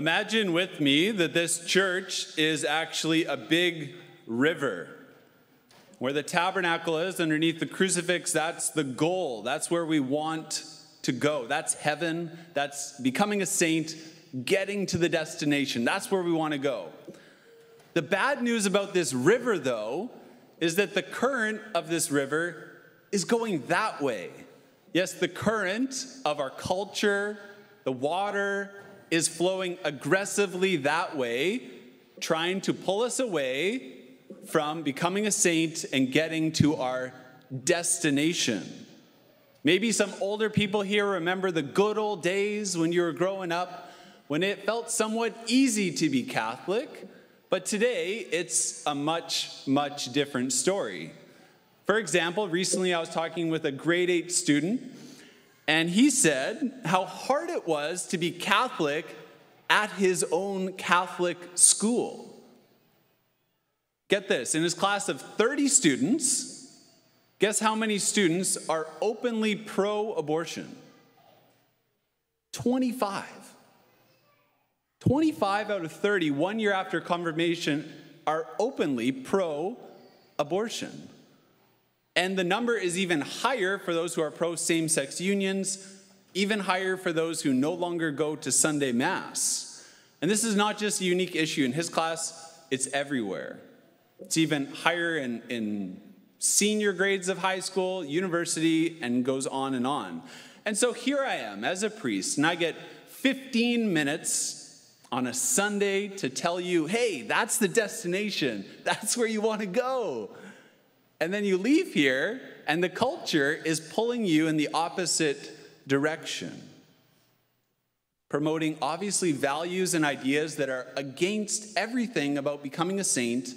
Imagine with me that this church is actually a big river. Where the tabernacle is underneath the crucifix, that's the goal. That's where we want to go. That's heaven. That's becoming a saint, getting to the destination. That's where we want to go. The bad news about this river, though, is that the current of this river is going that way. Yes, the current of our culture, the water, is flowing aggressively that way, trying to pull us away from becoming a saint and getting to our destination. Maybe some older people here remember the good old days when you were growing up, when it felt somewhat easy to be Catholic, but today it's a much, much different story. For example, recently I was talking with a grade 8 student, and he said how hard it was to be Catholic at his own Catholic school. Get this in his class of 30 students, guess how many students are openly pro abortion? 25. 25 out of 30, one year after confirmation, are openly pro abortion. And the number is even higher for those who are pro same sex unions, even higher for those who no longer go to Sunday Mass. And this is not just a unique issue in his class, it's everywhere. It's even higher in, in senior grades of high school, university, and goes on and on. And so here I am as a priest, and I get 15 minutes on a Sunday to tell you, hey, that's the destination, that's where you want to go. And then you leave here, and the culture is pulling you in the opposite direction, promoting obviously values and ideas that are against everything about becoming a saint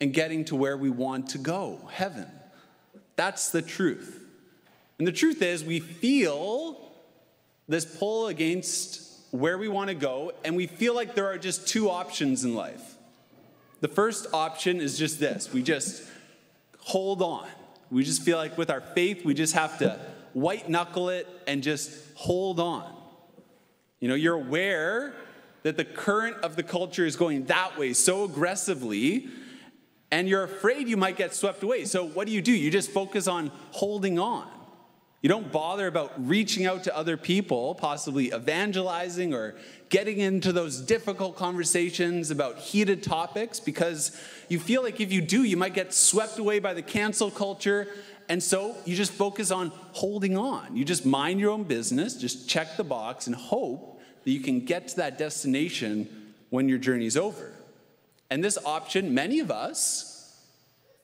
and getting to where we want to go heaven. That's the truth. And the truth is, we feel this pull against where we want to go, and we feel like there are just two options in life. The first option is just this we just hold on. We just feel like with our faith, we just have to white knuckle it and just hold on. You know, you're aware that the current of the culture is going that way so aggressively and you're afraid you might get swept away. So, what do you do? You just focus on holding on. You don't bother about reaching out to other people, possibly evangelizing or getting into those difficult conversations about heated topics because you feel like if you do, you might get swept away by the cancel culture. And so you just focus on holding on. You just mind your own business, just check the box, and hope that you can get to that destination when your journey's over. And this option, many of us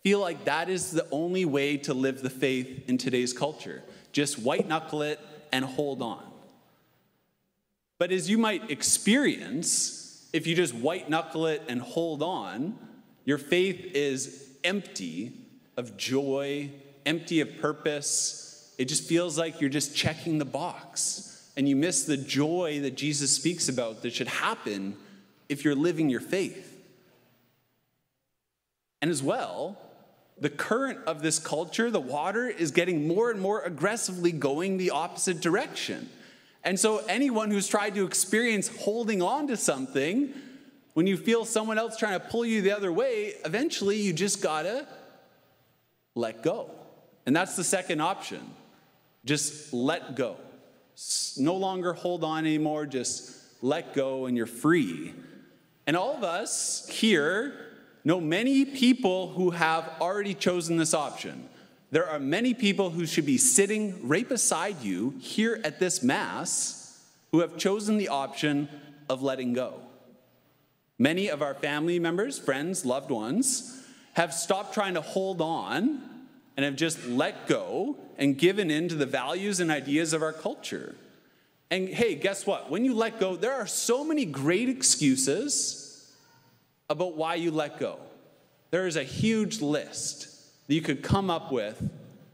feel like that is the only way to live the faith in today's culture. Just white knuckle it and hold on. But as you might experience, if you just white knuckle it and hold on, your faith is empty of joy, empty of purpose. It just feels like you're just checking the box. And you miss the joy that Jesus speaks about that should happen if you're living your faith. And as well, the current of this culture, the water, is getting more and more aggressively going the opposite direction. And so, anyone who's tried to experience holding on to something, when you feel someone else trying to pull you the other way, eventually you just gotta let go. And that's the second option. Just let go. No longer hold on anymore, just let go and you're free. And all of us here know many people who have already chosen this option. There are many people who should be sitting right beside you here at this Mass who have chosen the option of letting go. Many of our family members, friends, loved ones have stopped trying to hold on and have just let go and given in to the values and ideas of our culture. And hey, guess what? When you let go, there are so many great excuses about why you let go. There is a huge list that you could come up with.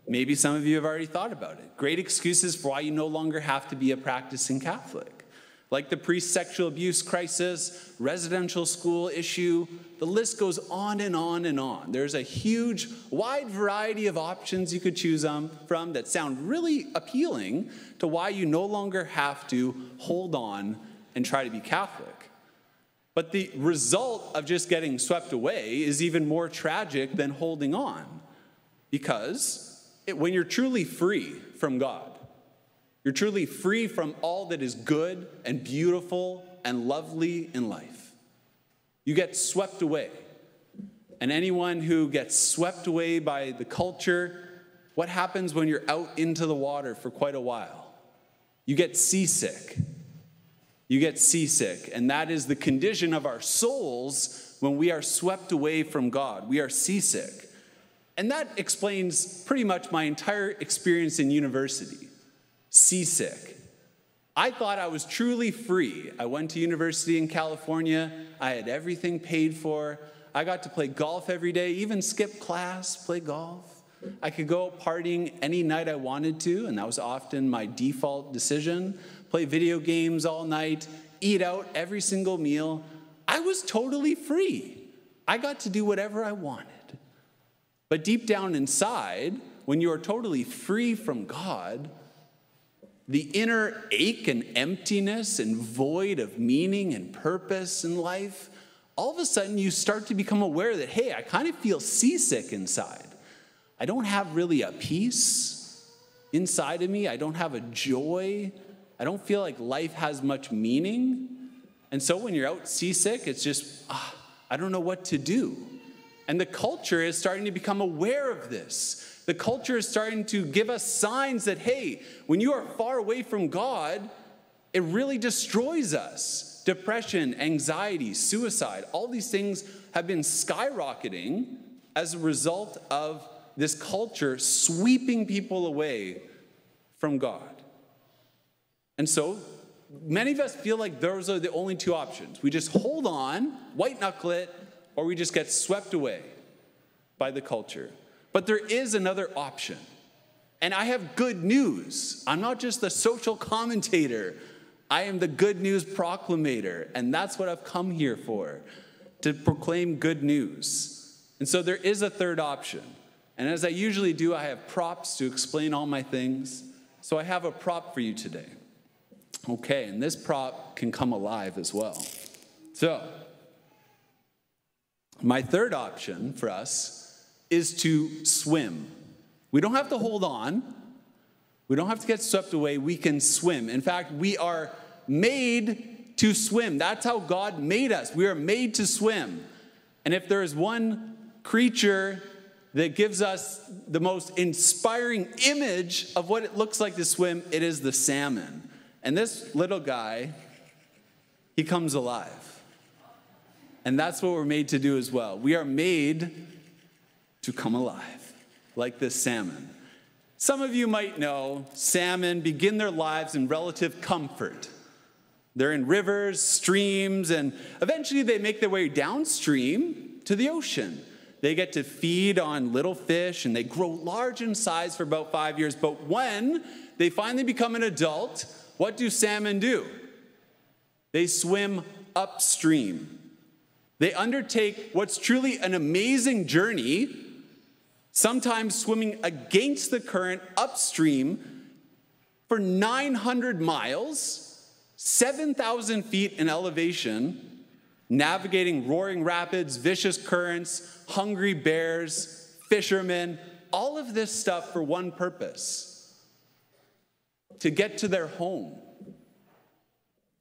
Maybe some of you have already thought about it. Great excuses for why you no longer have to be a practicing Catholic. Like the priest sexual abuse crisis, residential school issue, the list goes on and on and on. There's a huge, wide variety of options you could choose um, from that sound really appealing to why you no longer have to hold on and try to be Catholic. But the result of just getting swept away is even more tragic than holding on. Because it, when you're truly free from God, you're truly free from all that is good and beautiful and lovely in life. You get swept away. And anyone who gets swept away by the culture, what happens when you're out into the water for quite a while? You get seasick. You get seasick. And that is the condition of our souls when we are swept away from God. We are seasick. And that explains pretty much my entire experience in university seasick. I thought I was truly free. I went to university in California, I had everything paid for. I got to play golf every day, even skip class, play golf. I could go partying any night I wanted to, and that was often my default decision. Play video games all night, eat out every single meal. I was totally free. I got to do whatever I wanted. But deep down inside, when you are totally free from God, the inner ache and emptiness and void of meaning and purpose in life, all of a sudden you start to become aware that, hey, I kind of feel seasick inside. I don't have really a peace inside of me. I don't have a joy. I don't feel like life has much meaning. And so when you're out seasick, it's just, ah, I don't know what to do. And the culture is starting to become aware of this. The culture is starting to give us signs that, hey, when you are far away from God, it really destroys us. Depression, anxiety, suicide, all these things have been skyrocketing as a result of this culture sweeping people away from God. And so many of us feel like those are the only two options. We just hold on, white knuckle it, or we just get swept away by the culture. But there is another option. And I have good news. I'm not just the social commentator, I am the good news proclamator. And that's what I've come here for to proclaim good news. And so there is a third option. And as I usually do, I have props to explain all my things. So I have a prop for you today. Okay, and this prop can come alive as well. So, my third option for us is to swim. We don't have to hold on, we don't have to get swept away. We can swim. In fact, we are made to swim. That's how God made us. We are made to swim. And if there is one creature that gives us the most inspiring image of what it looks like to swim, it is the salmon. And this little guy, he comes alive. And that's what we're made to do as well. We are made to come alive, like this salmon. Some of you might know salmon begin their lives in relative comfort. They're in rivers, streams, and eventually they make their way downstream to the ocean. They get to feed on little fish and they grow large in size for about five years. But when they finally become an adult, what do salmon do? They swim upstream. They undertake what's truly an amazing journey, sometimes swimming against the current upstream for 900 miles, 7,000 feet in elevation, navigating roaring rapids, vicious currents, hungry bears, fishermen, all of this stuff for one purpose to get to their home.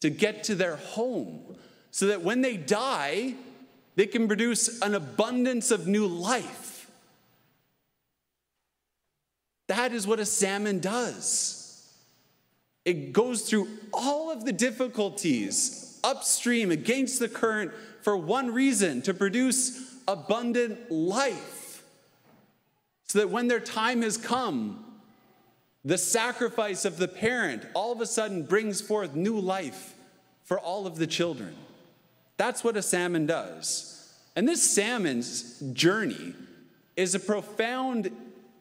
To get to their home so that when they die, they can produce an abundance of new life. That is what a salmon does. It goes through all of the difficulties upstream against the current for one reason to produce abundant life. So that when their time has come, the sacrifice of the parent all of a sudden brings forth new life for all of the children. That's what a salmon does. And this salmon's journey is a profound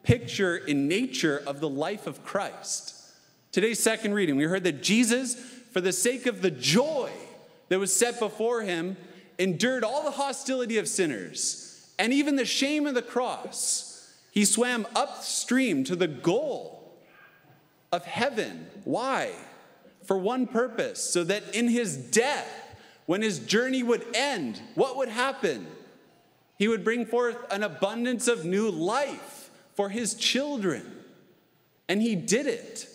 picture in nature of the life of Christ. Today's second reading, we heard that Jesus, for the sake of the joy that was set before him, endured all the hostility of sinners and even the shame of the cross. He swam upstream to the goal of heaven. Why? For one purpose, so that in his death when his journey would end, what would happen? He would bring forth an abundance of new life for his children. And he did it.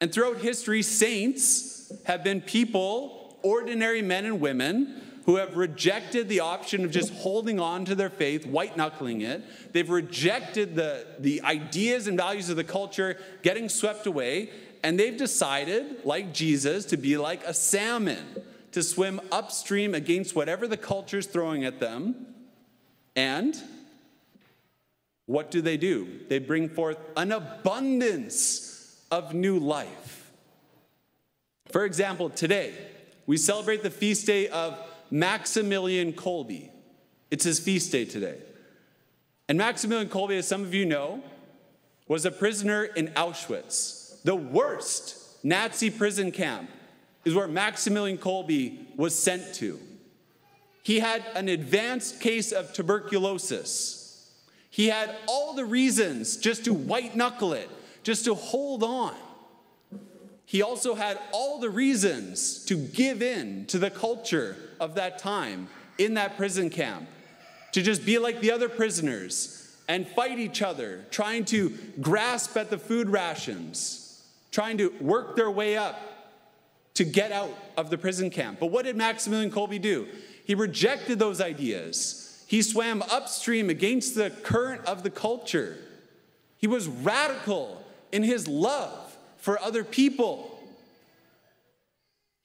And throughout history, saints have been people, ordinary men and women, who have rejected the option of just holding on to their faith, white knuckling it. They've rejected the, the ideas and values of the culture getting swept away, and they've decided, like Jesus, to be like a salmon, to swim upstream against whatever the culture's throwing at them. And what do they do? They bring forth an abundance of new life. For example, today, we celebrate the feast day of Maximilian Kolbe. It's his feast day today. And Maximilian Kolbe, as some of you know, was a prisoner in Auschwitz. The worst Nazi prison camp is where Maximilian Kolbe was sent to. He had an advanced case of tuberculosis. He had all the reasons just to white knuckle it, just to hold on he also had all the reasons to give in to the culture of that time in that prison camp, to just be like the other prisoners and fight each other, trying to grasp at the food rations, trying to work their way up to get out of the prison camp. But what did Maximilian Kolbe do? He rejected those ideas. He swam upstream against the current of the culture. He was radical in his love for other people.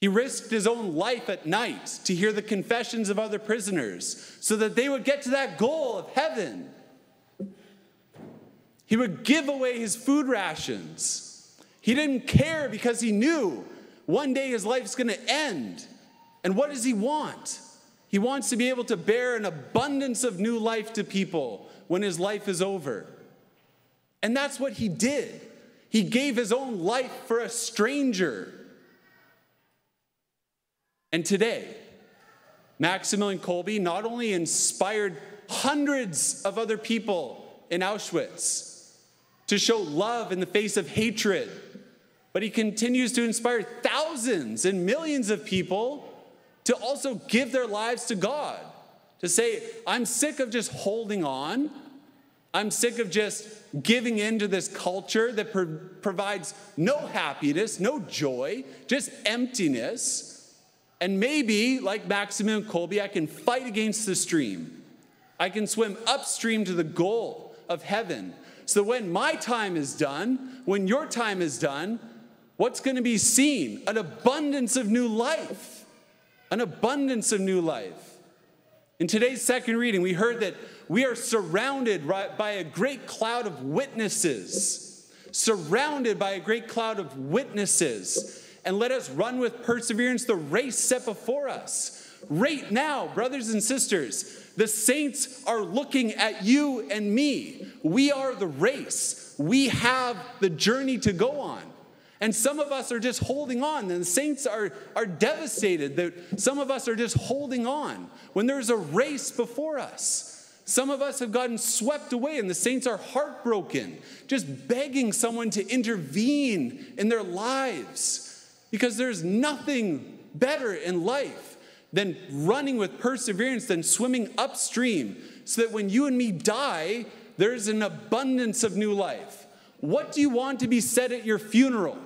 He risked his own life at night to hear the confessions of other prisoners so that they would get to that goal of heaven. He would give away his food rations. He didn't care because he knew one day his life's going to end. And what does he want? He wants to be able to bear an abundance of new life to people when his life is over. And that's what he did. He gave his own life for a stranger. And today, Maximilian Kolbe not only inspired hundreds of other people in Auschwitz to show love in the face of hatred, but he continues to inspire thousands and millions of people to also give their lives to God. To say, I'm sick of just holding on. I'm sick of just giving in to this culture that pro- provides no happiness, no joy, just emptiness. And maybe, like Maximilian Kolbe, I can fight against the stream. I can swim upstream to the goal of heaven. So when my time is done, when your time is done, what's going to be seen? An abundance of new life. An abundance of new life. In today's second reading, we heard that we are surrounded by a great cloud of witnesses. Surrounded by a great cloud of witnesses. And let us run with perseverance the race set before us. Right now, brothers and sisters, the saints are looking at you and me. We are the race. We have the journey to go on. And some of us are just holding on. And the saints are, are devastated that some of us are just holding on when there's a race before us. Some of us have gotten swept away, and the saints are heartbroken, just begging someone to intervene in their lives because there's nothing better in life than running with perseverance, than swimming upstream, so that when you and me die, there's an abundance of new life. What do you want to be said at your funeral?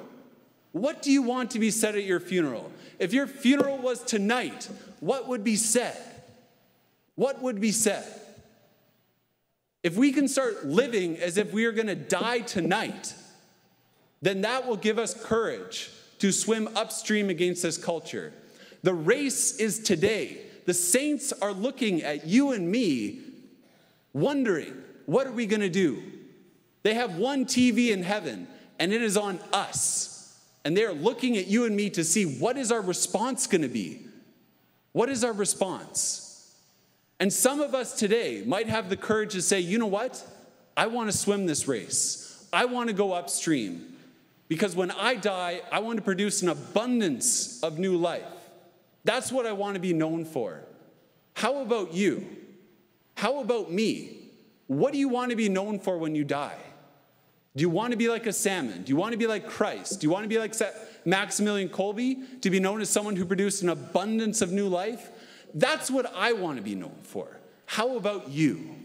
What do you want to be said at your funeral? If your funeral was tonight, what would be said? What would be said? If we can start living as if we are going to die tonight, then that will give us courage to swim upstream against this culture. The race is today. The saints are looking at you and me, wondering, what are we going to do? They have one TV in heaven, and it is on us. And they're looking at you and me to see what is our response going to be? What is our response? And some of us today might have the courage to say, you know what? I want to swim this race. I want to go upstream. Because when I die, I want to produce an abundance of new life. That's what I want to be known for. How about you? How about me? What do you want to be known for when you die? Do you want to be like a salmon? Do you want to be like Christ? Do you want to be like Maximilian Kolbe to be known as someone who produced an abundance of new life? That's what I want to be known for. How about you?